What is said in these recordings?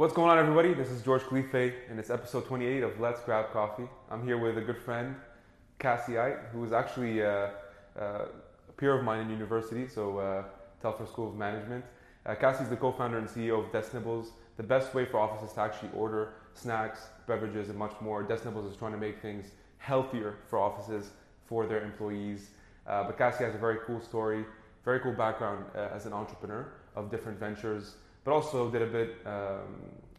What's going on, everybody? This is George Khalife, and it's episode 28 of Let's Grab Coffee. I'm here with a good friend, Cassie Ait, who is actually uh, uh, a peer of mine in university, so uh, Telfer School of Management. Uh, Cassie is the co-founder and CEO of Desk Nibbles, the best way for offices to actually order snacks, beverages, and much more. Desk Nibbles is trying to make things healthier for offices for their employees. Uh, but Cassie has a very cool story, very cool background uh, as an entrepreneur of different ventures, but also did a bit um,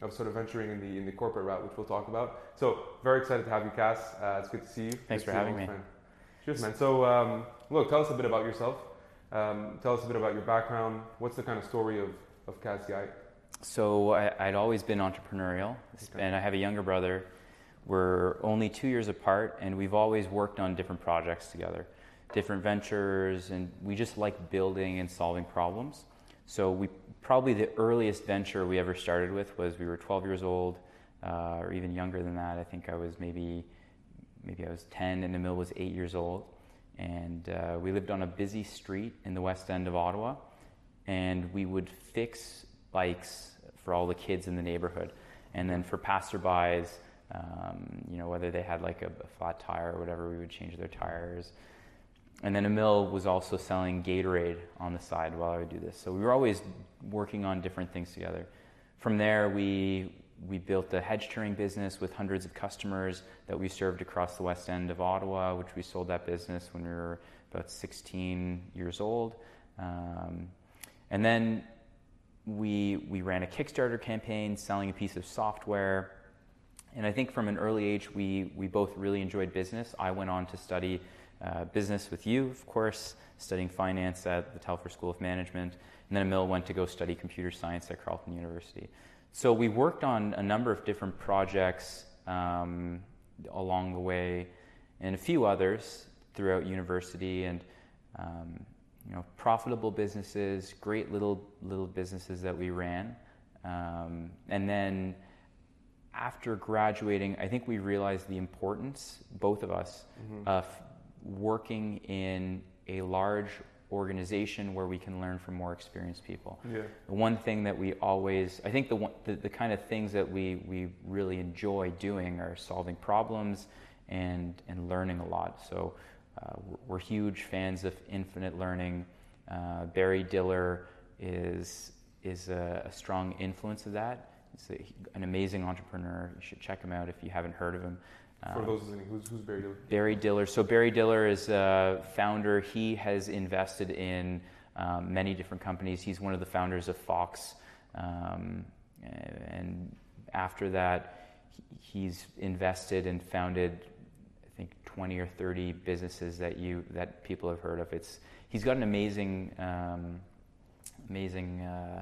of sort of venturing in the in the corporate route, which we'll talk about. So very excited to have you, Cass. Uh, it's good to see you. Thanks good for having me. Friend. Cheers, man. So um, look, tell us a bit about yourself. Um, tell us a bit about your background. What's the kind of story of of Cassie Ait? So I, would always been entrepreneurial, okay. and I have a younger brother. We're only two years apart, and we've always worked on different projects together, different ventures, and we just like building and solving problems. So we probably the earliest venture we ever started with was we were 12 years old, uh, or even younger than that. I think I was maybe maybe I was 10, and Emil was eight years old, and uh, we lived on a busy street in the west end of Ottawa, and we would fix bikes for all the kids in the neighborhood, and then for passerbys. Um, you know, whether they had like a, a flat tire or whatever, we would change their tires and then Emil was also selling Gatorade on the side while I would do this. So we were always working on different things together. From there, we we built a hedge touring business with hundreds of customers that we served across the west end of Ottawa, which we sold that business when we were about 16 years old. Um, and then we we ran a Kickstarter campaign selling a piece of software. And I think from an early age, we we both really enjoyed business. I went on to study uh, business with you, of course, studying finance at the Telfer School of Management, and then Emil went to go study computer science at Carleton University. So we worked on a number of different projects um, along the way, and a few others throughout university, and um, you know, profitable businesses, great little little businesses that we ran, um, and then after graduating, I think we realized the importance, both of us, mm-hmm. of working in a large organization where we can learn from more experienced people. Yeah. The one thing that we always, I think the, one, the, the kind of things that we, we really enjoy doing are solving problems and, and learning a lot. So uh, we're huge fans of infinite learning. Uh, Barry Diller is, is a, a, strong influence of that. He's a, an amazing entrepreneur. You should check him out if you haven't heard of him. For um, those listening, who's, who's Barry Diller? Barry Diller. So Barry Diller is a founder. He has invested in um, many different companies. He's one of the founders of Fox, um, and after that, he's invested and founded, I think, 20 or 30 businesses that you that people have heard of. It's he's got an amazing, um, amazing. Uh,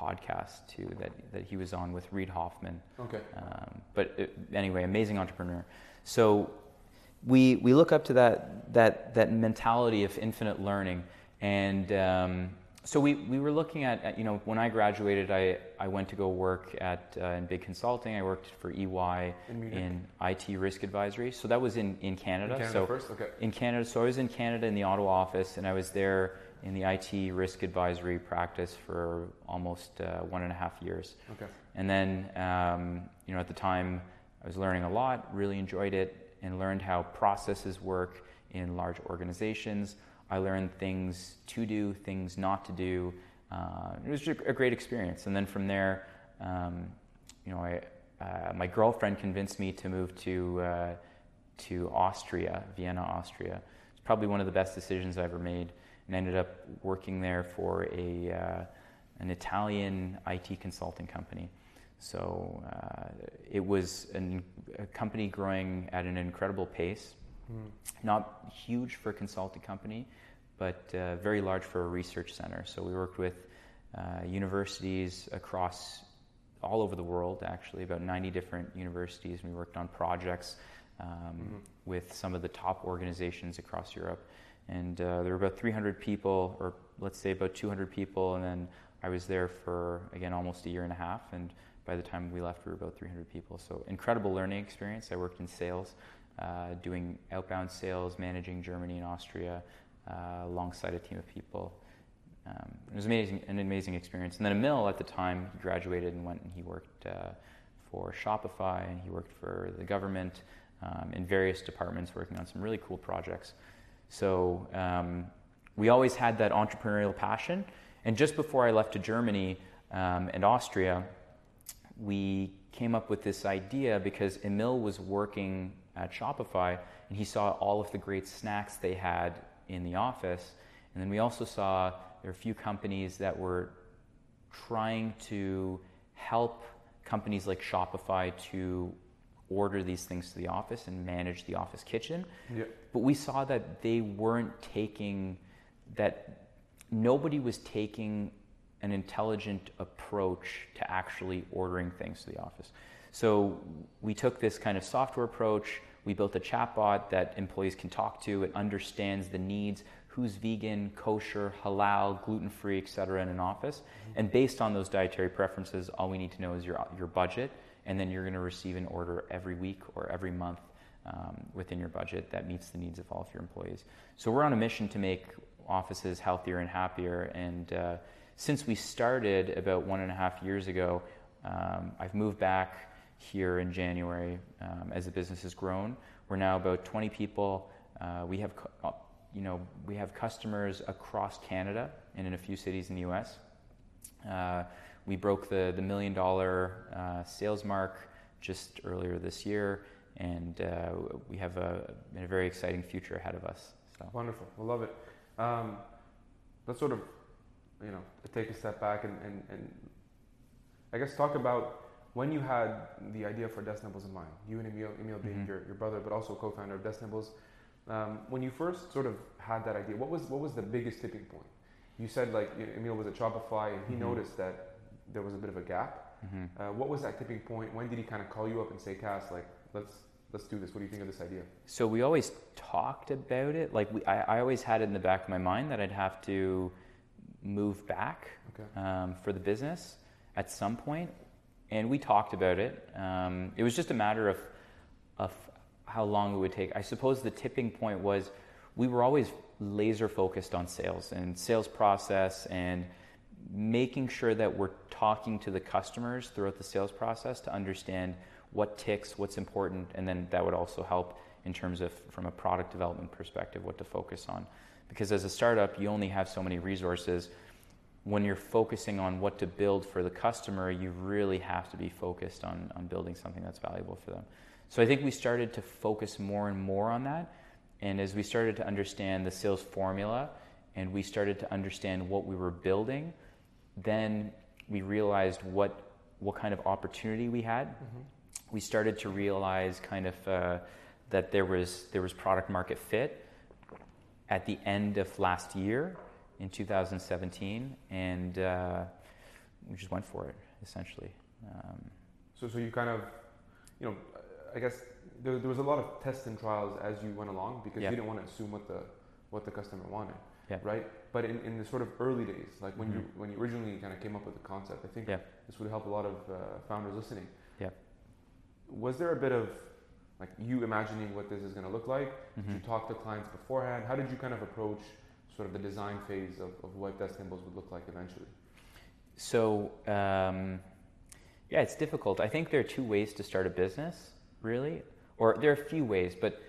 podcast too that, that he was on with Reid Hoffman. Okay. Um, but it, uh, anyway, amazing entrepreneur. So we we look up to that that that mentality of infinite learning, and um, so we, we were looking at, at, you know when I graduated, I, I went to go work at uh, in big consulting. I worked for EY in, in, IT risk advisory. So that was in in Canada. In Canada so first, okay. In Canada, so I was in Canada in the Ottawa office, and I was there in the IT risk advisory practice for almost uh, one and a half years. Okay. And then, um, you know, at the time, I was learning a lot, really enjoyed it, and learned how processes work in large organizations. I learned things to do, things not to do. Uh, it was just a great experience. And then from there, um, you know, I, uh, my girlfriend convinced me to move to uh, to Austria, Vienna, Austria. It's probably one of the best decisions I ever made and ended up working there for a, uh, an Italian IT consulting company. So uh, it was an, a company growing at an incredible pace, mm. not huge for a consulting company, but uh, very large for a research center. So we worked with uh, universities across all over the world, actually, about 90 different universities. We worked on projects um, mm-hmm. with some of the top organizations across Europe. And uh, there were about 300 people, or let's say about 200 people, and then I was there for, again, almost a year and a half. And by the time we left, we were about 300 people. So, incredible learning experience. I worked in sales, uh, doing outbound sales, managing Germany and Austria uh, alongside a team of people. um, it was amazing, an amazing experience. And then Emil at the time he graduated and went and he worked uh, for Shopify and he worked for the government um, in various departments, working on some really cool projects. So um, we always had that entrepreneurial passion. And just before I left to Germany um, and Austria, we came up with this idea because Emil was working at Shopify and he saw all of the great snacks they had in the office. And then we also saw there were a few companies that were trying to help companies like Shopify to order these things to the office and manage the office kitchen. Yeah. But we saw that they weren't taking that nobody was taking an intelligent approach to actually ordering things to the office. So we took this kind of software approach. We built a chatbot that employees can talk to. It understands the needs who's vegan, kosher, halal, gluten free, et cetera, in an office. Mm-hmm. And based on those dietary preferences, all we need to know is your, your budget, and then you're going to receive an order every week or every month um, within your budget that meets the needs of all of your employees. So we're on a mission to make offices healthier and happier. And uh, since we started about one and a half years ago, um, I've moved back here in January um, as the business has grown. We're now about 20 people. Uh, we have you know, we have customers across Canada and in a few cities in the U.S. Uh, we broke the, the million dollar uh, sales mark just earlier this year, and uh, we have a, a, very exciting future ahead of us. So. Wonderful, we love it. Um, let's sort of, you know, take a step back and, and, and I guess talk about when you had the idea for Desk Nibbles in mind. You and Emil, Emil being mm-hmm. your, your brother, but also co-founder of Desk Nibbles. Um, when you first sort of had that idea, what was what was the biggest tipping point? You said like Emil was at Shopify and he mm-hmm. noticed that there was a bit of a gap. Mm-hmm. Uh, what was that tipping point? When did he kind of call you up and say, "Cass, like let's let's do this"? What do you think of this idea? So we always talked about it. Like we, I, I always had it in the back of my mind that I'd have to move back okay. um, for the business at some point, and we talked about it. Um, it was just a matter of of how long it would take. I suppose the tipping point was we were always laser focused on sales and sales process and making sure that we're talking to the customers throughout the sales process to understand what ticks, what's important, and then that would also help in terms of from a product development perspective what to focus on. Because as a startup, you only have so many resources. When you're focusing on what to build for the customer, you really have to be focused on, on building something that's valuable for them. So I think we started to focus more and more on that. And as we started to understand the sales formula and we started to understand what we were building, then we realized what, what kind of opportunity we had. Mm-hmm. We started to realize kind of uh, that there was, there was product market fit at the end of last year in 2017. And uh, we just went for it, essentially. Um, so, so you kind of, you know, I guess there, there, was a lot of tests and trials as you went along because yeah. you didn't want to assume what the what the customer wanted, yeah. right? But in, in the sort of early days, like when mm-hmm. you when you originally kind of came up with the concept, I think yeah. this would help a lot of uh, founders listening. Yeah. Was there a bit of like you imagining what this is going to look like? Mm-hmm. Did you talk to clients beforehand? How did you kind of approach sort of the design phase of, of what Desk Nibbles would look like eventually? So, um, yeah, it's difficult. I think there are two ways to start a business really? Or there are a few ways, but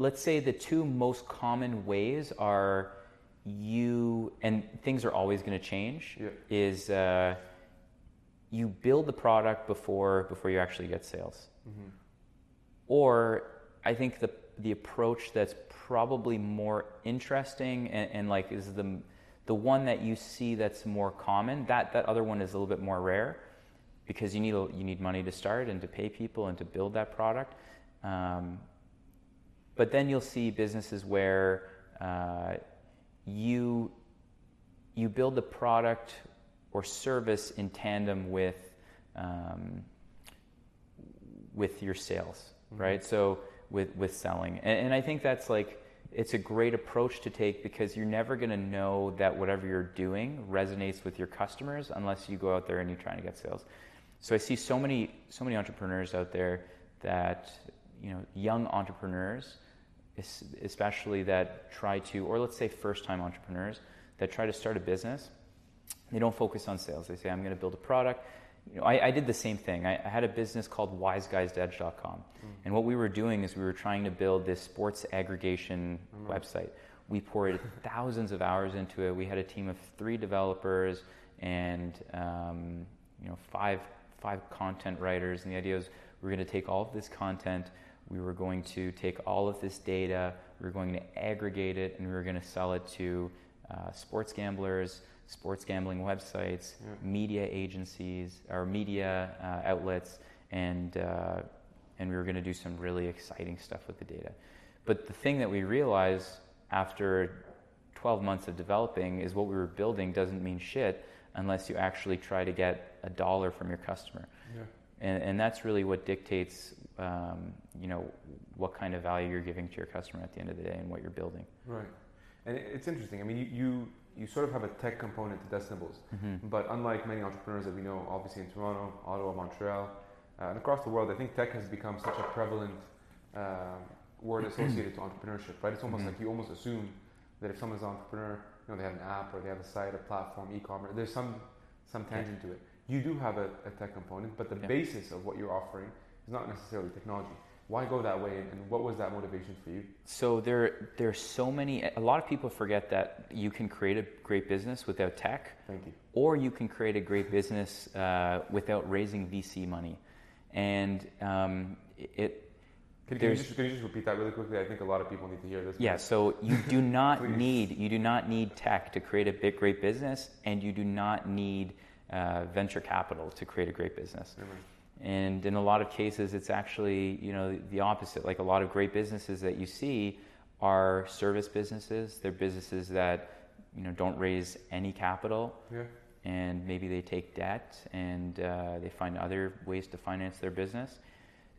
let's say the two most common ways are you, and things are always going to change, yeah. is uh, you build the product before, before you actually get sales. Mm-hmm. Or I think the, the approach that's probably more interesting and, and like is the, the one that you see that's more common, that, that other one is a little bit more rare because you need you need money to start and to pay people and to build that product. Um, but then you'll see businesses where uh, you you build the product or service in tandem with um, with your sales, mm-hmm. right? So with with selling, and, and I think that's like it's a great approach to take because you're never going to know that whatever you're doing resonates with your customers unless you go out there and you're trying to get sales. So I see so many so many entrepreneurs out there that you know young entrepreneurs, especially that try to, or let's say first time entrepreneurs that try to start a business, they don't focus on sales. They say, I'm going to build a product. You know, I, I did the same thing. I, I had a business called wiseguysedge.com. Mm. And what we were doing is we were trying to build this sports aggregation mm. website. We poured thousands of hours into it. We had a team of three developers and um, you know five five content writers. And the idea was we're going to take all of this content, we were going to take all of this data, we were going to aggregate it, and we were going to sell it to uh, sports gamblers, sports gambling websites, yeah. media agencies, or media uh, outlets, and uh, and we were going to do some really exciting stuff with the data. But the thing that we realized after 12 months of developing is what we were building doesn't mean shit unless you actually try to get a dollar from your customer. Yeah. And, and that's really what dictates, um, you know, what kind of value you're giving to your customer at the end of the day and what you're building. Right. And it's interesting. I mean, you, you, you sort of have a tech component to Desk Nibbles, mm-hmm. but unlike many entrepreneurs that we know, obviously in Toronto, Ottawa, Montreal, uh, and across the world, I think tech has become such a prevalent uh, word associated to entrepreneurship, right? It's almost mm-hmm. like you almost assume that if someone's an entrepreneur, you know, they have an app or they have a site, a platform, e-commerce. There's some some tangent yeah. to it. You do have a, a tech component, but the yeah. basis of what you're offering is not necessarily technology. Why go that way, and what was that motivation for you? So there, there's so many. A lot of people forget that you can create a great business without tech. Thank you. Or you can create a great business uh, without raising VC money, and um, it can, can, you just, can, you just, repeat that really quickly? I think a lot of people need to hear this. Yeah, so you do not need you do not need tech to create a big, great business, and you do not need uh, venture capital to create a great business. Mm-hmm. And in a lot of cases, it's actually you know the opposite. Like a lot of great businesses that you see are service businesses. They're businesses that you know don't raise any capital. Yeah. And maybe they take debt and uh, they find other ways to finance their business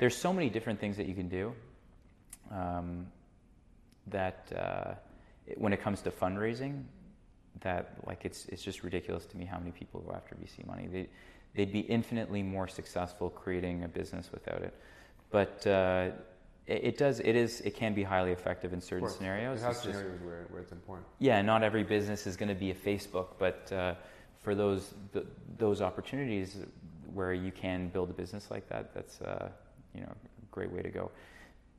there's so many different things that you can do um, that uh, when it comes to fundraising that like it's it's just ridiculous to me how many people go after VC money. They they'd be infinitely more successful creating a business without it. But uh, it, it, does it is it can be highly effective in certain scenarios. It has scenarios just, where, where it's important. Yeah, not every business is going to be a Facebook, but uh, for those those opportunities where you can build a business like that, that's uh, you know, a great way to go.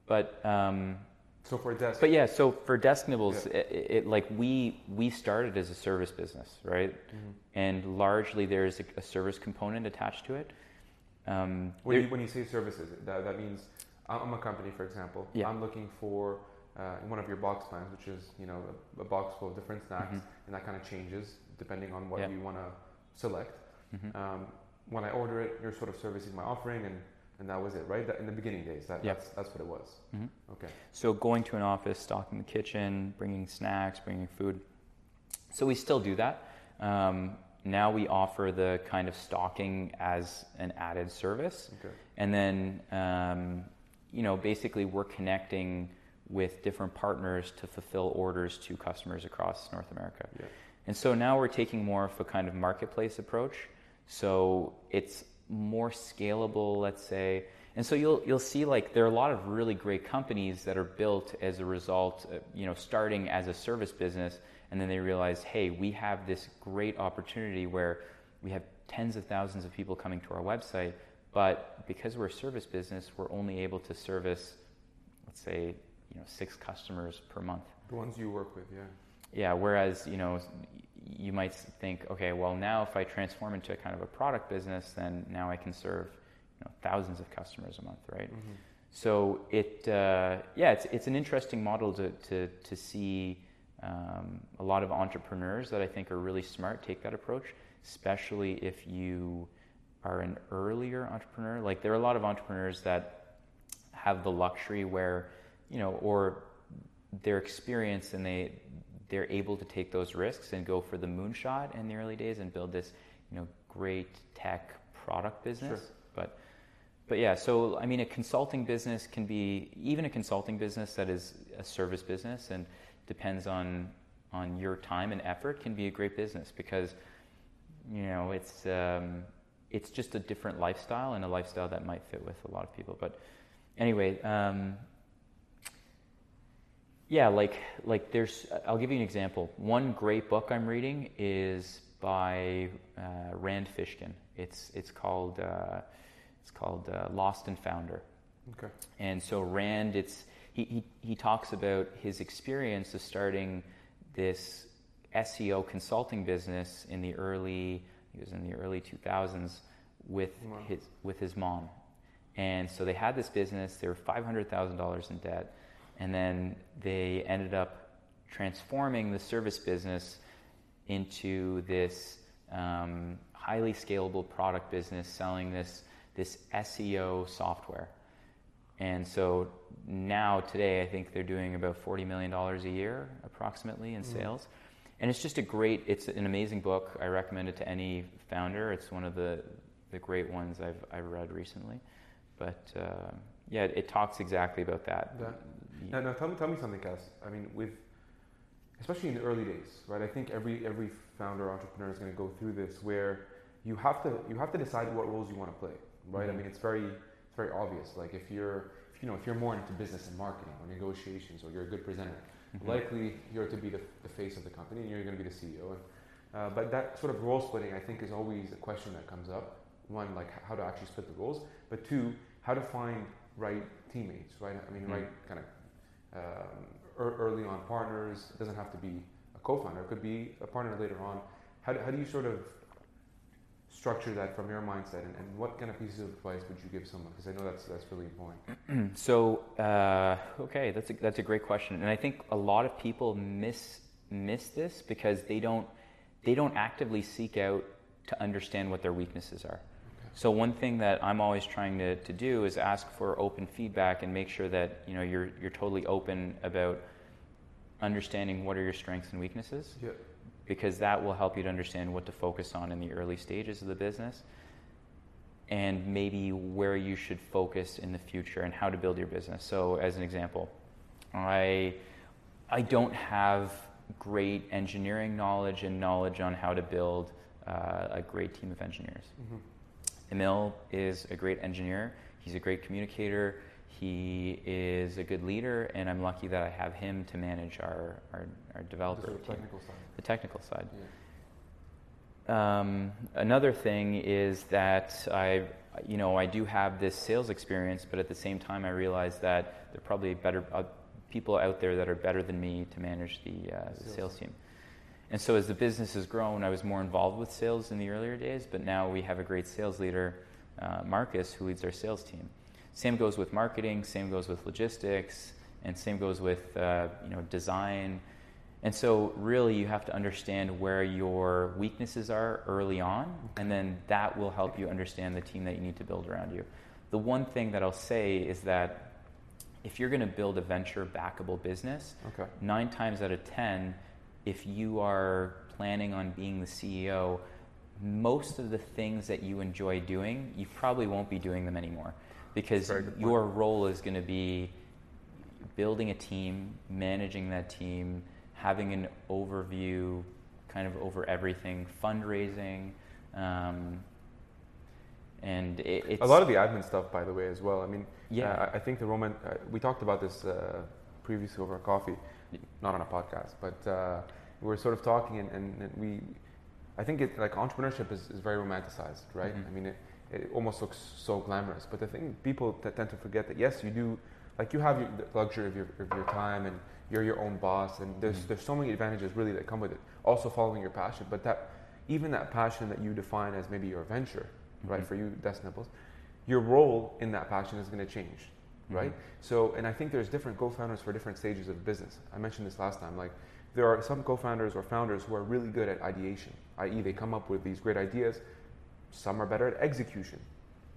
But um, so for desk. But yeah, so for Desk Nibbles, yeah. it, it, like we we started as a service business, right? Mm-hmm. And largely there's a, a, service component attached to it. Um, when, you, when you say services, that, that means I'm a company, for example. Yeah. I'm looking for uh, one of your box plans, which is you know a, a box full of different snacks, mm-hmm. and that kind of changes depending on what yeah. you want to select. Mm-hmm. Um, when I order it, you're sort of servicing my offering and and that was it, right? That in the beginning days, that, yep. that's, that's what it was. Mm-hmm. Okay. So going to an office, stocking the kitchen, bringing snacks, bringing food. So we still do that. Um, now we offer the kind of stocking as an added service, okay. and then um, you know basically we're connecting with different partners to fulfill orders to customers across North America. Yeah. And so now we're taking more of a kind of marketplace approach. So it's more scalable, let's say. And so you'll you'll see like there are a lot of really great companies that are built as a result, of, you know, starting as a service business, and then they realize, hey, we have this great opportunity where we have tens of thousands of people coming to our website, but because we're a service business, we're only able to service, let's say, you know, six customers per month. The ones you work with, yeah. Yeah. Whereas you know you might think, okay, well now if I transform into a kind of a product business, then now I can serve you know, thousands of customers a month, right? Mm-hmm. So it, uh, yeah, it's it's an interesting model to to to see um, a lot of entrepreneurs that I think are really smart take that approach, especially if you are an earlier entrepreneur. Like there are a lot of entrepreneurs that have the luxury where, you know, or their experience and they they're able to take those risks and go for the moonshot in the early days and build this, you know, great tech product business. Sure. But but yeah, so I mean, a consulting business can be even a consulting business that is a service business and depends on on your time and effort can be a great business because you know it's um, it's just a different lifestyle and a lifestyle that might fit with a lot of people. But anyway, um, Yeah, like like there's. I'll give you an example. One great book I'm reading is by uh, Rand Fishkin. It's it's called uh, it's called uh, Lost and Founder. Okay. And so Rand, it's he, he he talks about his experience of starting this SEO consulting business in the early he was in the early 2000s with Wow. his with his mom. And so they had this business, they were $500,000 in debt, and then they ended up transforming the service business into this um, highly scalable product business selling this, this SEO software. And so now, today, I think they're doing about $40 million a year approximately in sales. And it's just a great, it's an amazing book. I recommend it to any founder. It's one of the, the great ones I've, I've read recently. But uh, yeah, it, talks exactly about that. That- Now, now tell me, tell me something, Cass. I mean, with especially in the early days, right? I think every every founder entrepreneur is going to go through this where you have to you have to decide what roles you want to play, right? I Mhm. mean, it's very it's very obvious. Like if you're if, you know if you're more into business and marketing or negotiations or you're a good presenter, Mhm. likely you're to be the, the face of the company and you're going to be the CEO. And, uh, but that sort of role splitting, I think, is always a question that comes up. One, like how to actually split the roles, but two, how to find right teammates, right? I mean, Mhm. right kind of um, early on partners. It doesn't have to be a co-founder. It could be a partner later on. How do, how do you sort of structure that from your mindset, and, and what kind of pieces of advice would you give someone? Because I know that's that's really important. so uh, okay, that's a, that's a great question, and I think a lot of people miss miss this because they don't they don't actively seek out to understand what their weaknesses are. So one thing that I'm always trying to, to do is ask for open feedback and make sure that you know you're you're totally open about understanding what are your strengths and weaknesses Yeah. because that will help you to understand what to focus on in the early stages of the business and maybe where you should focus in the future and how to build your business. So as an example, I I don't have great engineering knowledge and knowledge on how to build uh, a great team of engineers. hmm Emil is a great engineer. He's a great communicator. He is a good leader, and I'm lucky that I have him to manage our, our, our developer team, technical side. the technical side. Yeah. Um, another thing is that I, you know, I do have this sales experience, but at the same time, I realize that there are probably better uh, people out there that are better than me to manage the, uh, the Sales sales team. And so, as the business has grown, I was more involved with sales in the earlier days, but now we have a great sales leader, uh, Marcus, who leads our sales team. Same goes with marketing, same goes with logistics, and same goes with uh, you know design. And so, really, you have to understand where your weaknesses are early on, and then that will help you understand the team that you need to build around you. The one thing that I'll say is that if you're going to build a venture backable business, Okay. nine times out of ten, if you are planning on being the CEO, most of the things that you enjoy doing, you probably won't be doing them anymore because Very good point. your role is going to be building a team, managing that team, having an overview kind of over everything, fundraising. Um, and it, it's A lot of the admin stuff, by the way, as well. I mean, Yeah. uh, I I think the Roman. Uh, we talked about this uh, previously over coffee, not on a podcast, but uh, we were sort of talking, and, and, and we. I think it like entrepreneurship is, is very romanticized, right? Mhm. I mean, it, it almost looks so glamorous, but the thing people t- tend to forget that yes, you do, like you have your, the luxury of your, of your time, and you're your own boss, and there's Mhm. there's so many advantages really that come with it. Also following your passion, but that even that passion that you define as maybe your venture, right? Mhm. For you, Desk Nibbles, your role in that passion is going to change, right? Mhm. So, and I think there's different co-founders for different stages of business. I mentioned this last time. Like, there are some co-founders or founders who are really good at ideation, i.e., they come up with these great ideas. Some are better at execution,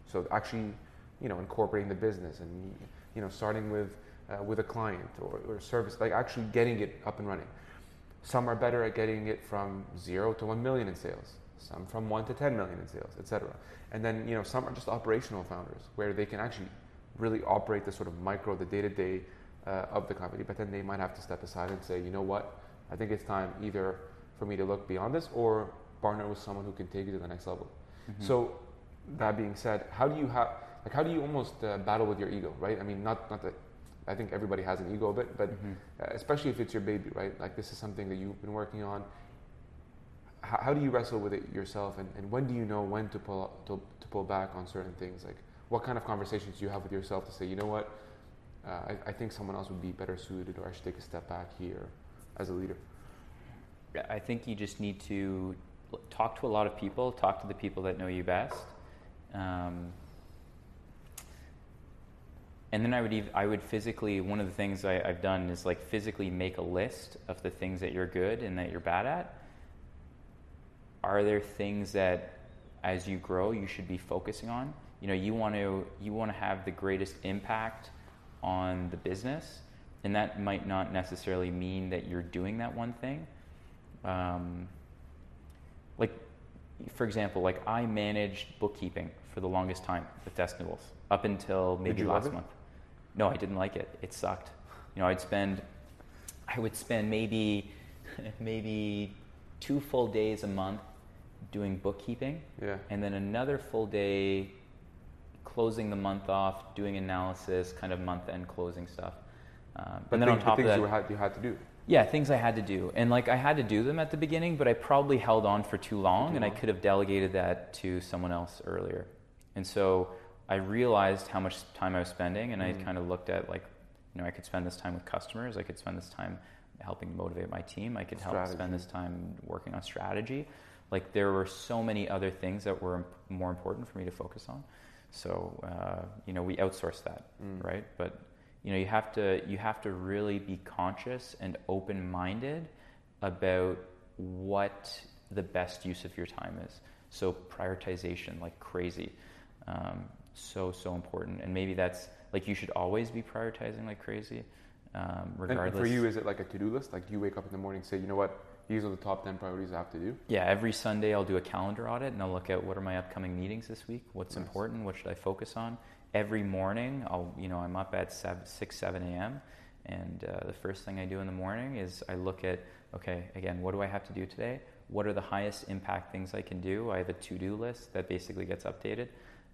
so actually, you know, incorporating the business and you know, starting with uh, with a client or, or service, like actually getting it up and running. Some are better at getting it from zero to one million in sales. Some from one to ten million in sales, etc. And then you know some are just operational founders where they can actually really operate the sort of micro, the day to day of the company. But then they might have to step aside and say, you know what, I think it's time either for me to look beyond this or partner with someone who can take you to the next level. Mhm. So that being said, how do you have like how do you almost uh, battle with your ego, right? I mean, not not that I think everybody has an ego a bit, but Mhm. uh, especially if it's your baby, right? Like this is something that you've been working on. How, how do you wrestle with it yourself, and, and when do you know when to pull to, to pull back on certain things? Like, what kind of conversations do you have with yourself to say, you know what, uh, I, I think someone else would be better suited, or I should take a step back here as a leader. I think you just need to talk to a lot of people, talk to the people that know you best. Um, and then I would ev- I would physically one of the things I, I've done is like physically make a list of the things that you're good and that you're bad at. Are there things that as you grow you should be focusing on? You know, you want to you want to have the greatest impact on the business, and that might not necessarily mean that you're doing that one thing. Um, like, for example, like I managed bookkeeping for the longest time with Nibbles up until maybe last month. No, I didn't like it. It sucked. You know, I'd spend, I would spend maybe, maybe two full days a month doing bookkeeping, Yeah. and then another full day closing the month off, doing analysis, kind of month end closing stuff. Um, But then things, on top the of that, you had you had to do. yeah, things I had to do. And like I had to do them at the beginning, but I probably held on for too long too and I could have delegated that to someone else earlier. And so I realized how much time I was spending and Mm. I kind of looked at like, you know, I could spend this time with customers, I could spend this time helping motivate my team, I could help spend this time working on strategy. Like there were so many other things that were more important for me to focus on. So uh, you know, we outsource that Mm. right? But you know, you have to you have to really be conscious and open-minded about what the best use of your time is. So prioritization, like crazy, um, so so important. And maybe that's like you should always be prioritizing like crazy, um, And for you, is it like a to-do list? Like, do you wake up in the morning and say, you know what, these are the top ten priorities I have to do? Yeah, every Sunday I'll do a calendar audit and I'll look at what are my upcoming meetings this week, what's Nice. important, what should I focus on. Every morning, I'll you know I'm up at six seven a.m. and uh, the first thing I do in the morning is I look at okay, again, what do I have to do today? What are the highest impact things I can do? I have a to-do list that basically gets updated.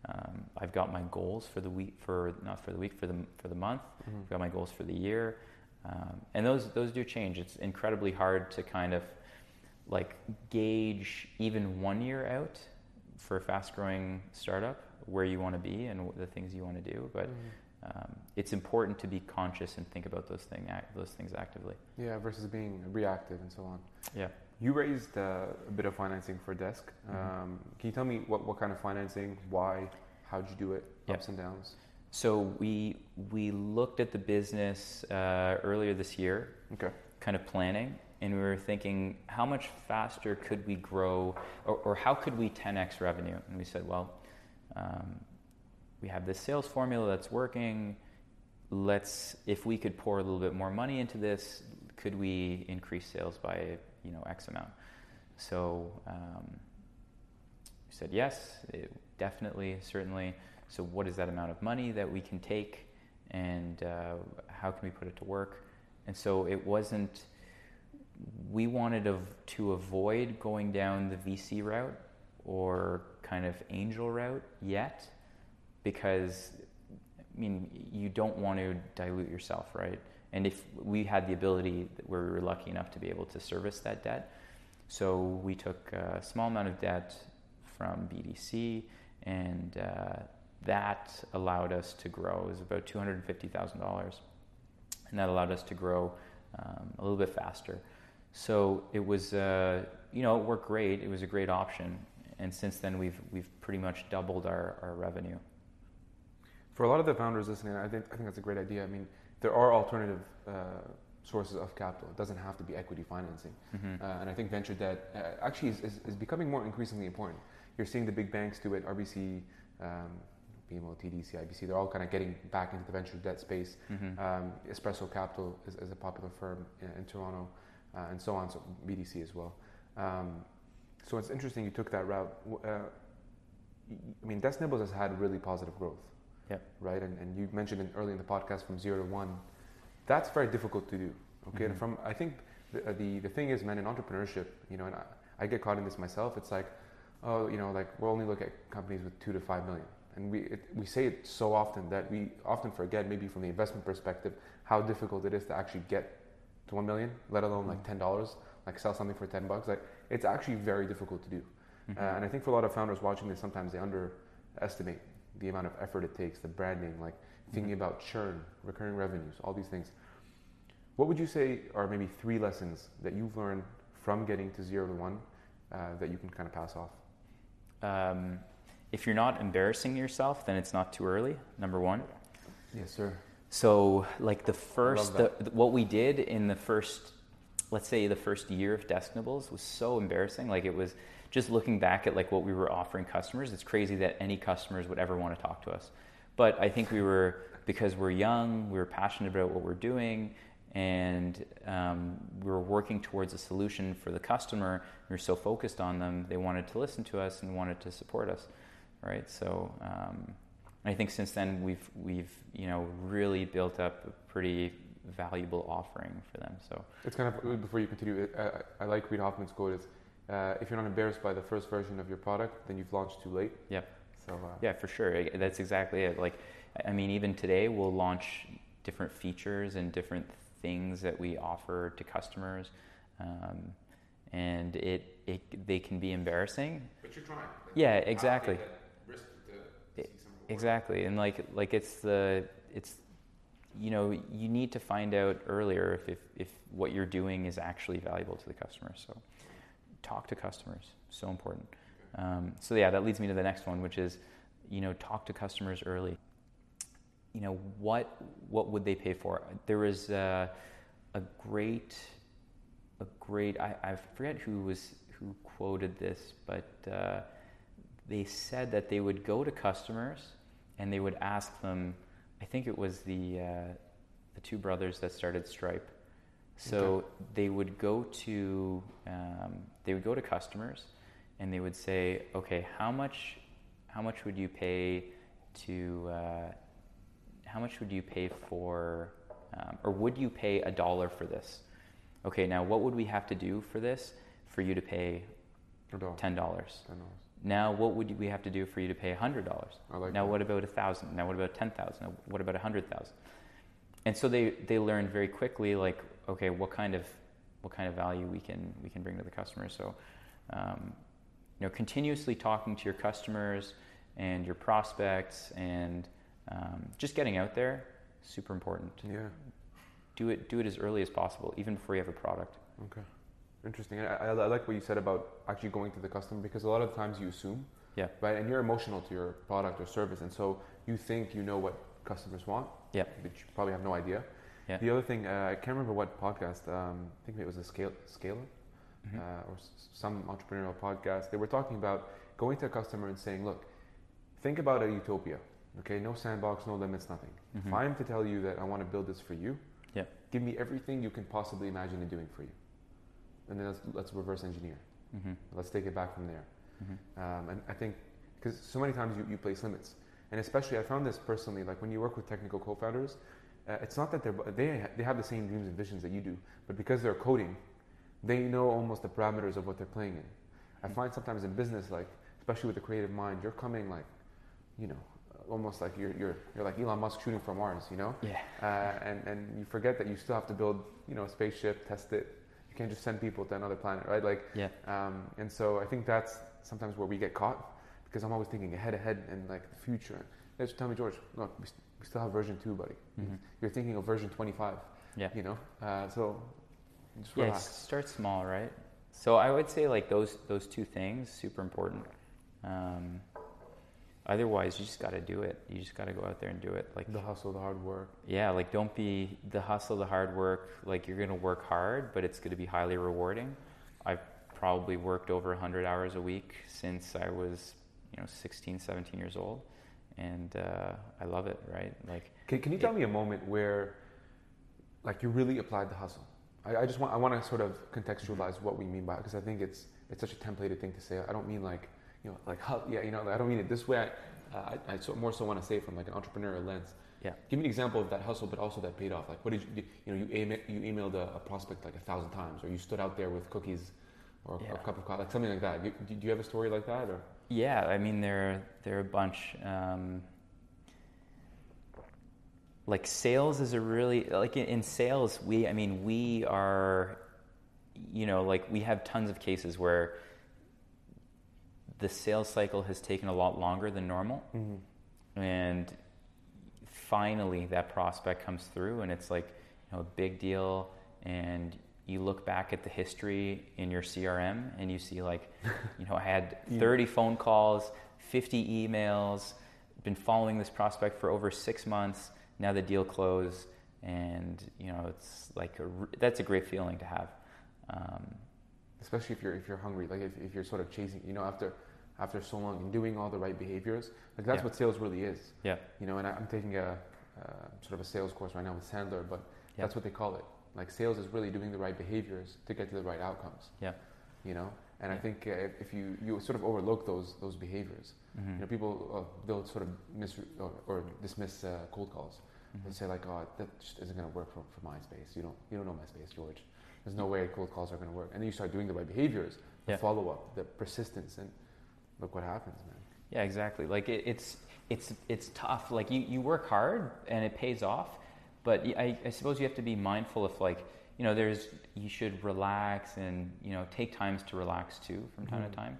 Um, I've got my goals for the week, for not for the week, for the for the month. Mhm. I've got my goals for the year, um, and those those do change. It's incredibly hard to kind of like gauge even one year out for a fast growing startup where you want to be and the things you want to do. But Mhm. um, it's important to be conscious and think about those thing act, those things actively. Yeah, versus being reactive and so on. Yeah. You raised uh, a bit of financing for Desk. Mhm. Um, can you tell me what, what kind of financing, why, how'd you do it, Yeah. ups and downs? So we we looked at the business uh, earlier this year, Okay. kind of planning, and we were thinking how much faster could we grow, or, or how could we 10x revenue? And we said, well, um, we have this sales formula that's working. Let's, if we could pour a little bit more money into this, could we increase sales by you know X amount? So um, we said yes, it, definitely, certainly. So what is that amount of money that we can take, and uh, how can we put it to work? And so it wasn't. We wanted to, avoid going down the VC route or kind of angel route yet, because I mean you don't want to dilute yourself, right? And if we had the ability, we were lucky enough to be able to service that debt, so we took a small amount of debt from BDC, and uh, that allowed us to grow. It was about two hundred and fifty thousand dollars, and that allowed us to grow um, a little bit faster. So it was, uh, you know, it worked great. It was a great option, and since then we've we've pretty much doubled our, our revenue. For a lot of the founders listening, I think I think that's a great idea. I mean, there are alternative uh, sources of capital. It doesn't have to be equity financing, Mhm. uh, and I think venture debt uh, actually is, is, is becoming more increasingly important. You're seeing the big banks do it. RBC, um, BMO, TD, CIBC. They're all kind of getting back into the venture debt space. Mhm. Um, Espresso Capital is, is a popular firm in, in Toronto, uh, and so on. So BDC as well. Um, so it's interesting you took that route. Uh, I mean, Desk Nibbles has had really positive growth. Yep. Right, and, and you mentioned it early in the podcast from zero to one. That's very difficult to do. Okay, and Mhm. from I think the, uh, the the thing is, man, in entrepreneurship, you know, and I, I get caught in this myself. It's like, oh, you know, like we'll only look at companies with two to five million. And we, it, we say it so often that we often forget, maybe from the investment perspective, how difficult it is to actually get to 1 million, let alone like $10, like sell something for 10 bucks. Like it's actually very difficult to do. Uh, and I think for a lot of founders watching this, sometimes they underestimate the amount of effort it takes, the branding, like thinking about churn, recurring revenues, all these things. What would you say are maybe three lessons that you've learned from getting to zero to one uh, that you can kind of pass off? Um, if you're not embarrassing yourself, then it's not too early. Number one. Yes, sir. So, like the first, the, what we did in the first, let's say the first year of Desk Nibbles was so embarrassing. Like it was just looking back at like what we were offering customers. It's crazy that any customers would ever want to talk to us. But I think we were because we're young, we were passionate about what we're doing, and um, we were working towards a solution for the customer. We were so focused on them, they wanted to listen to us and wanted to support us, right? So. Um, I think since then we've we've you know really built up a pretty valuable offering for them. So It's kind of before you continue. Uh, I like Reid Hoffman's quote: "Is uh, if you're not embarrassed by the first version of your product, then you've launched too late." Yep. So uh, yeah, for sure, that's exactly it. Like I mean, even today we'll launch different features and different things that we offer to customers, um, and it, it they can be embarrassing. But you're trying. Yeah, exactly. Exactly, and like like it's the it's you know you need to find out earlier if, if if what you're doing is actually valuable to the customer. So talk to customers, so important. Um, so yeah, that leads me to the next one, which is you know talk to customers early. You know what what would they pay for? There was a great a great I, I forget who was who quoted this, but uh, they said that they would go to customers and they would ask them. I think it was the uh, the two brothers that started Stripe. So Okay. they would go to um, they would go to customers and they would say, okay, how much how much would you pay to uh, how much would you pay for um, or would you pay a dollar for this? Okay, now what would we have to do for this for you to pay No doubt. ten dollars? Ten dollars. Now, what would we have to do for you to pay hundred dollars? Like now, that. what about a thousand? Now, what about ten thousand? Now, what about a hundred thousand? And so they they learned very quickly, like, okay, what kind of what kind of value we can we can bring to the customer. So, um, you know, continuously talking to your customers and your prospects, and um, just getting out there, super important. Yeah. Do it do it as early as possible, even before you have a product. Okay. Interesting. I, I, I like what you said about actually going to the customer because a lot of times you assume, Yeah. right? And you're emotional to your product or service, and so you think you know what customers want, Yeah. but you probably have no idea. Yeah. The other thing, uh, I can't remember what podcast. Um, I think it was a scale scaler Mhm. uh, or s- some entrepreneurial podcast. They were talking about going to a customer and saying, "Look, think about a utopia. Okay, no sandbox, no limits, nothing. If Mhm. I'm to tell you that I want to build this for you, Yeah. give me everything you can possibly imagine in doing for you, and then let's, let's reverse engineer. hmm Let's take it back from there. hmm Um, and I think because so many times you, you place limits, and especially I found this personally, like when you work with technical co-founders, uh, it's not that they're they they have the same dreams and visions that you do, but because they're coding, they know almost the parameters of what they're playing in. I Mhm. find sometimes in business, like especially with the creative mind, you're coming like, you know, almost like you're you're you're like Elon Musk shooting from Mars, you know, Yeah. uh, and and you forget that you still have to build, you know, a spaceship, test it. Can't just send people to another planet, right? Like, Yeah. um, and so I think that's sometimes where we get caught because I'm always thinking ahead, ahead, and like the future. Just tell me, George, look, we, st- we still have version two, buddy. Mhm. You're thinking of version 25. Yeah. You know, uh, so just Yeah, relax. start small, right? So I would say like those those two things super important. Um, otherwise, you just got to do it. You just got to go out there and do it. Like the hustle, the hard work. yeah, like don't be the hustle, the hard work. Like you're gonna work hard, but it's gonna be highly rewarding. I've probably worked over 100 hours a week since I was you know 16, 17 years old, and uh, I love it. Right? Like Can, can you tell me a moment where, like, you really applied the hustle? I, I just want I want to sort of contextualize what we mean by it because I think it's it's such a templated thing to say. I don't mean like you know like hu- yeah you know I don't mean it this way. I, uh, I, I so, more so want to say from like an entrepreneurial lens. Yeah. Give me an example of that hustle, but also that paid off. Like, what did you you know you email, you emailed a, a prospect like a thousand times, or you stood out there with cookies, or Yeah. a cup of coffee, like something like that. You, do you have a story like that, or Yeah, I mean there there are a bunch. Um, like sales is a really like in, in sales we I mean we are you know like we have tons of cases where the sales cycle has taken a lot longer than normal. Mm-hmm. and finally that prospect comes through and it's like you know a big deal. And you look back at the history in your CRM and you see like you know I had 30 phone calls 50 emails been following this prospect for over 6 months. Now the deal closed and you know it's like a, that's a great feeling to have. Um, especially if you're if you're hungry like if, if you're sort of chasing you know after after so long and doing all the right behaviors like that's Yeah. what sales really is Yeah. you know and I, i'm taking a uh, sort of a sales course right now with Sandler but Yeah. that's what they call it like sales is really doing the right behaviors to get to the right outcomes Yeah. you know and i think uh, if, you you sort of overlook those those behaviors mhm, you know people uh, they'll sort of mis or, or dismiss uh, cold calls mhm. They'll say like, "Oh, that just isn't going to work for, for my space. You don't you don't know my space, George. There's no way cold calls are going to work." And then you start doing the right behaviors, the Yeah. follow up, the persistence, and look what happens, man. Yeah, exactly. Like it, it's it's it's tough. Like you, you work hard and it pays off, but I, I suppose you have to be mindful of like you know there's you should relax and you know take times to relax too from time Mhm. to time,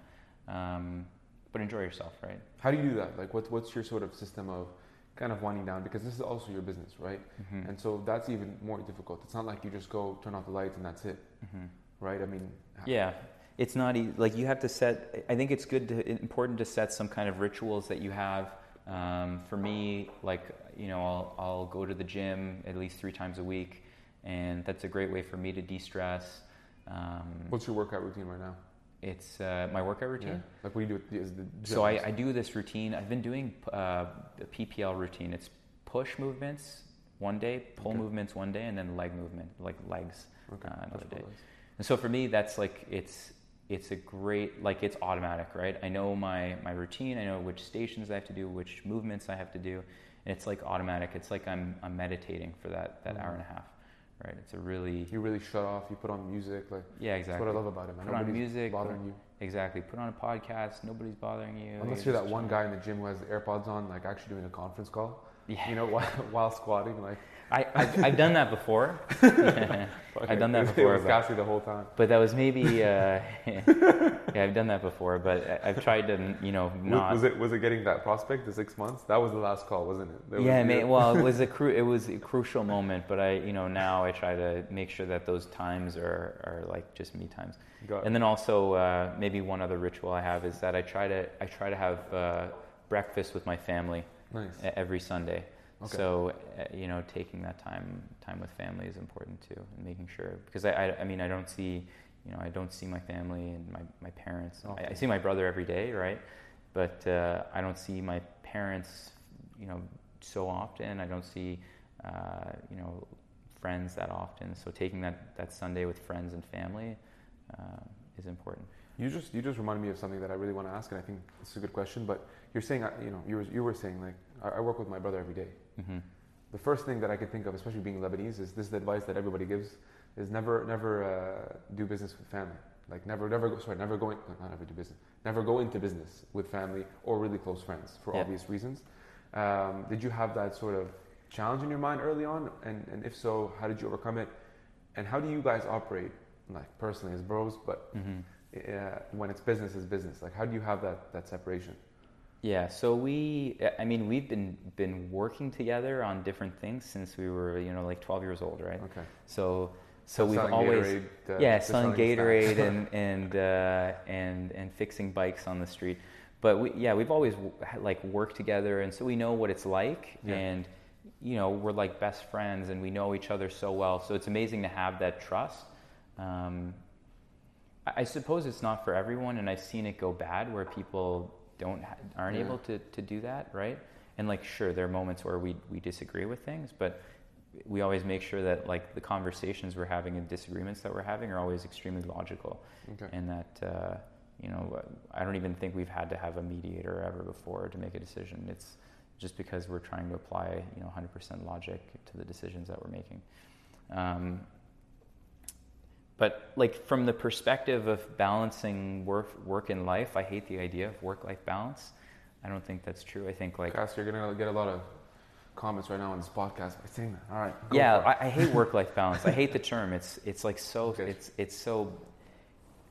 um, but enjoy yourself, right? How do you do that? Like, what, what's your sort of system of kind of winding down? Because this is also your business, right? Mm-hmm. And so that's even more difficult. It's not like you just go turn off the lights and that's it, hmm right? I mean, Yeah, it's not easy. like you have to set. I think it's good to important to set some kind of rituals that you have. Um, for me, like you know, I'll I'll go to the gym at least three times a week, and that's a great way for me to de-stress. Um, What's your workout routine right now? it's uh, my workout routine. Yeah. Like, what do you do? Is the So I. I do this routine. I've been doing uh, a PPL routine. It's push movements one day, pull Okay. movements one day, and then leg movement, like legs. okay. uh, another day. And so for me, that's like it's it's a great like it's automatic, right? I know my my routine. I know which stations I have to do, which movements I have to do, and it's like automatic. It's like I'm I'm meditating for that that Mhm. hour and a half, right? It's a really You really shut off. You put on music. Like yeah that's exactly what I love about it, man. Put on Nobody's music, put bothering you. exactly. Put on a podcast. Nobody's bothering you. Unless you're you're that one guy in the gym who has the AirPods on, like actually doing a conference call. Yeah, You know, while, while squatting, like I I've, I've done that before. I've done that it before, was but- Cassie the whole time. But that was maybe, uh, yeah, I've done that before. But I- I've tried to, you know, Was- not. Was it was it getting that prospect the six months? That was the last call, wasn't it? Was- yeah, may, well, it was a cru- it was a crucial moment. But I, you know, now I try to make sure that those times are are like just me times. Got. And then also uh, maybe one other ritual I have is that I try to I try to have uh, breakfast with my family nice. every Sunday. Okay. So uh, you know, taking that time time with family is important too, and making sure because I, I I mean I don't see you know I don't see my family and my my parents. I, I see my brother every day, right? But uh, I don't see my parents you know so often. I don't see uh, you know friends that often. So taking that that Sunday with friends and family uh, is important. You just you just reminded me of something that I really want to ask, and I think it's a good question. But you're saying, uh, you know, you were you were saying like I, I work with my brother every day. hmm The first thing that I could think of, especially being Lebanese, is this is the advice that everybody gives: is never never uh, do business with family. Like never never go, sorry never go in, no, not never do business. Never go into business with family or really close friends for Yeah. obvious reasons. Um, did you have that sort of challenge in your mind early on? And and if so, how did you overcome it? And how do you guys operate, like personally as bros, but hmm uh, when it's business is business? Like how do you have that that separation? Yeah, so we, I mean, we've been been working together on different things since we were, you know, like 12 years old, right? Okay. So, so we've Selling always, Gatorade, uh, yeah, selling. Gatorade and and uh, and and fixing bikes on the street. But we, yeah, we've always like worked together, and so we know what it's like, Yeah. and you know, we're like best friends, and we know each other so well. So it's amazing to have that trust. Um, I suppose it's not for everyone, and I've seen it go bad where people don't ha- aren't Yeah. able to, to do that, right? And like, sure, there are moments where we, we disagree with things, but we always make sure that like the conversations we're having and disagreements that we're having are always extremely logical, Okay. and that uh, you know I don't even think we've had to have a mediator ever before to make a decision. It's just because we're trying to apply you know 100% logic to the decisions that we're making. Um, but like from the perspective of balancing work work and life, I hate the idea of work life balance. I don't think that's true. I think like Cass, you're gonna get a lot of comments right now on this podcast by saying that. All right. yeah. I, I hate work life balance. I hate the term. It's it's like so Okay. it's it's so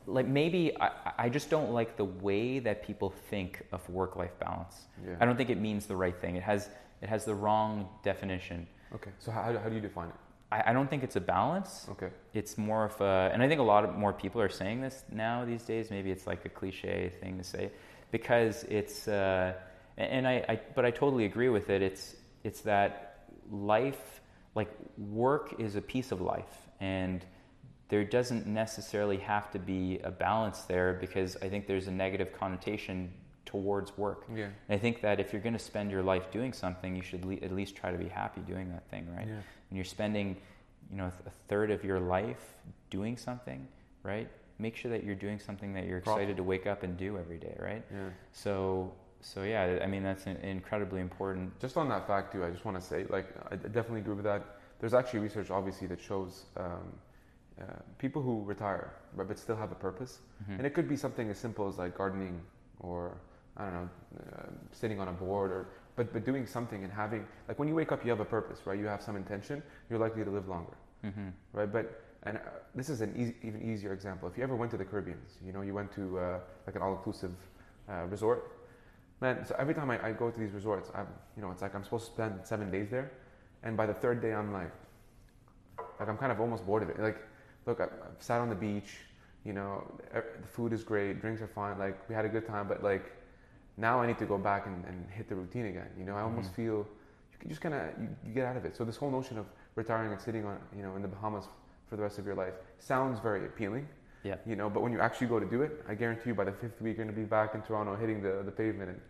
like maybe I, I just don't like the way that people think of work life balance. Yeah. I don't think it means the right thing. It has it has the wrong definition. Okay. So how, how do you define it? I, I don't think it's a balance. Okay. It's more of a, and I think a lot of more people are saying this now these days. Maybe it's like a cliche thing to say, because it's, uh, and I, I, but I totally agree with it. It's, it's that life, like work is a piece of life, and there doesn't necessarily have to be a balance there because I think there's a negative connotation towards work. Yeah. And I think that if you're going to spend your life doing something, you should le- at least try to be happy doing that thing, right? Yeah. and you're spending you know a third of your life doing something right make sure that you're doing something that you're excited to wake up and do every day right Yeah. so so yeah i mean that's in- incredibly important Just on that fact too, I just want to say, like, I definitely agree with that. There's actually research, obviously, that shows um, uh, people who retire, right, but still have a purpose, Mhm. and it could be something as simple as like gardening, or I don't know, uh, sitting on a board, or but but doing something and having like when you wake up, you have a purpose, right? You have some intention. You're likely to live longer, Mhm. right? But and uh, this is an easy, even easier example. If you ever went to the Caribbean, you know, you went to uh, like an all-inclusive uh, resort, man. So every time I, I go to these resorts, I'm, you know, it's like I'm supposed to spend seven days there, and by the third day, I'm like, like I'm kind of almost bored of it. Like, look, I, I've sat on the beach, you know, the food is great, drinks are fine, like we had a good time, but like now I need to go back and, and hit the routine again. You know, I almost Mhm. feel you can just kind of you, you get out of it. So this whole notion of retiring and sitting on, you know, in the Bahamas for the rest of your life sounds very appealing. Yeah. You know, but when you actually go to do it, I guarantee you by the fifth week you're going to be back in Toronto, hitting the, the pavement and,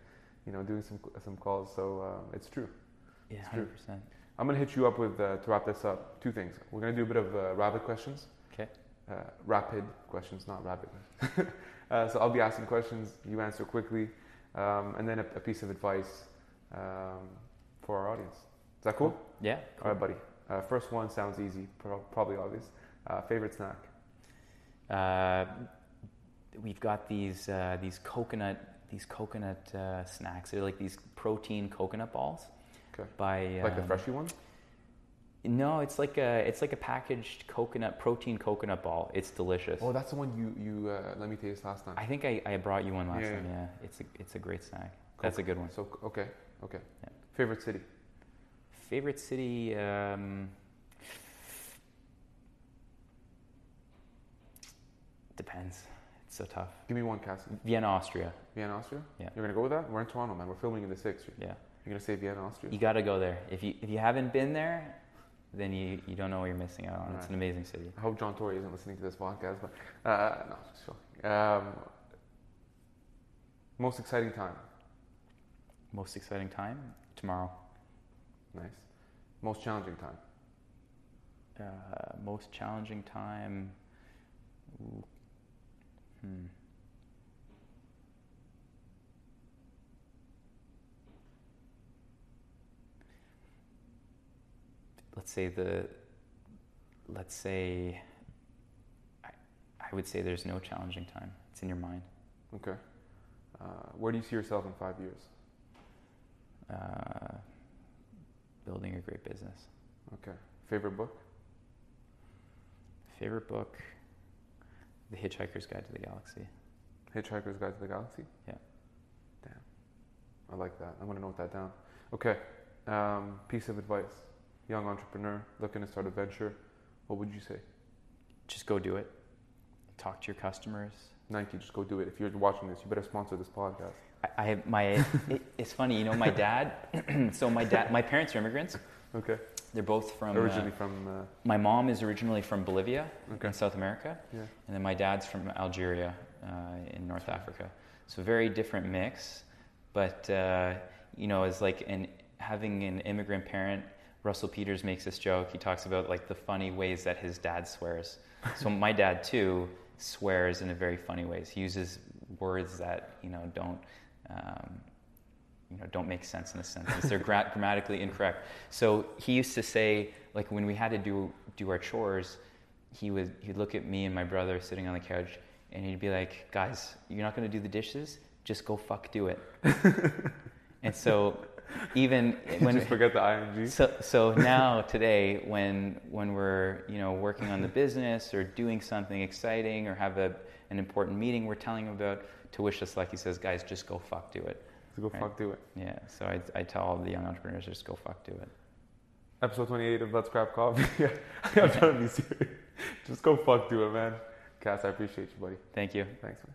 you know, doing some some calls. So um, it's true. yeah It's 100% I'm going to hit you up with uh, to wrap this up. Two things. We're going to do a bit of uh, rapid questions. Okay. Uh, rapid questions, not rapid. uh, so I'll be asking questions. You answer quickly, um, and then a, a piece of advice um, for our audience. Is that cool? yeah All right, buddy. Uh, first one sounds easy, pro- probably obvious. Uh, favorite snack? uh, we've got these uh, these coconut these coconut uh, snacks they're like these protein coconut balls Okay. by Like the um, freshy one? No it's like a it's like a packaged coconut protein coconut ball it's delicious Oh, that's the one you you uh, let me taste last time. I think I, I brought you one last Yeah. time. Yeah, it's a it's a great snack. That's a good one. So okay, okay. Yeah. Favorite city? Favorite city? Um, depends. It's so tough. Give me one, Cassie. Vienna, Austria. Vienna, Austria. Yeah. You're gonna go with that? We're in Toronto, man. We're filming in the sixth. Yeah, You're gonna say Vienna, Austria? you got to go there. If you if you haven't been there, then you you don't know what you're missing out on. It's an amazing city. I hope John Tory isn't listening to this podcast, but uh, no, just joking. Um, most exciting time? Most exciting time tomorrow. Nice. Most challenging time? Uh, most challenging time. Ooh. Hmm. Let's say the. Let's say. I, I would say there's no challenging time. It's in your mind. Okay. Uh, where do you see yourself in five years? Uh, building a great business. Okay. Favorite book? Favorite book. The Hitchhiker's Guide to the Galaxy. Hitchhiker's Guide to the Galaxy? Yeah. Damn. I like that. I'm going to note that down. Okay. Um, piece of advice. Young entrepreneur looking to start a venture. What would you say? Just go do it. Talk to your customers. Nike, just go do it. If you're watching this, you better sponsor this podcast. I, I have my. it, it's funny, you know, my dad. so my dad, my parents are immigrants. Okay. They're both from. uh, Originally from. Uh, my mom is originally from Bolivia Okay. in South America, yeah. and then my dad's from Algeria uh, in North Africa. So very different mix, but uh, you know, as like an having an immigrant parent. Russell Peters makes this joke. He talks about like the funny ways that his dad swears. So my dad too swears in a very funny ways. He uses words that you know don't um, you know don't make sense in a sentence. They're gra- grammatically incorrect. So he used to say like when we had to do do our chores, he would he'd look at me and my brother sitting on the couch, and he'd be like, "Guys, you're not going to do the dishes. Just go fuck do it." and so even when Just forget the ing. so so now today when when we're you know working on the business or doing something exciting or have a an important meeting we're telling him about to wish us like he says guys just go fuck do it So go Right. fuck do it. yeah so I, I tell all the young entrepreneurs just go fuck do it Episode 28 of Let's Grab Coffee. yeah, I'm trying to be serious. Just go fuck do it, man. Cass, I appreciate you, buddy. thank you Thanks, man.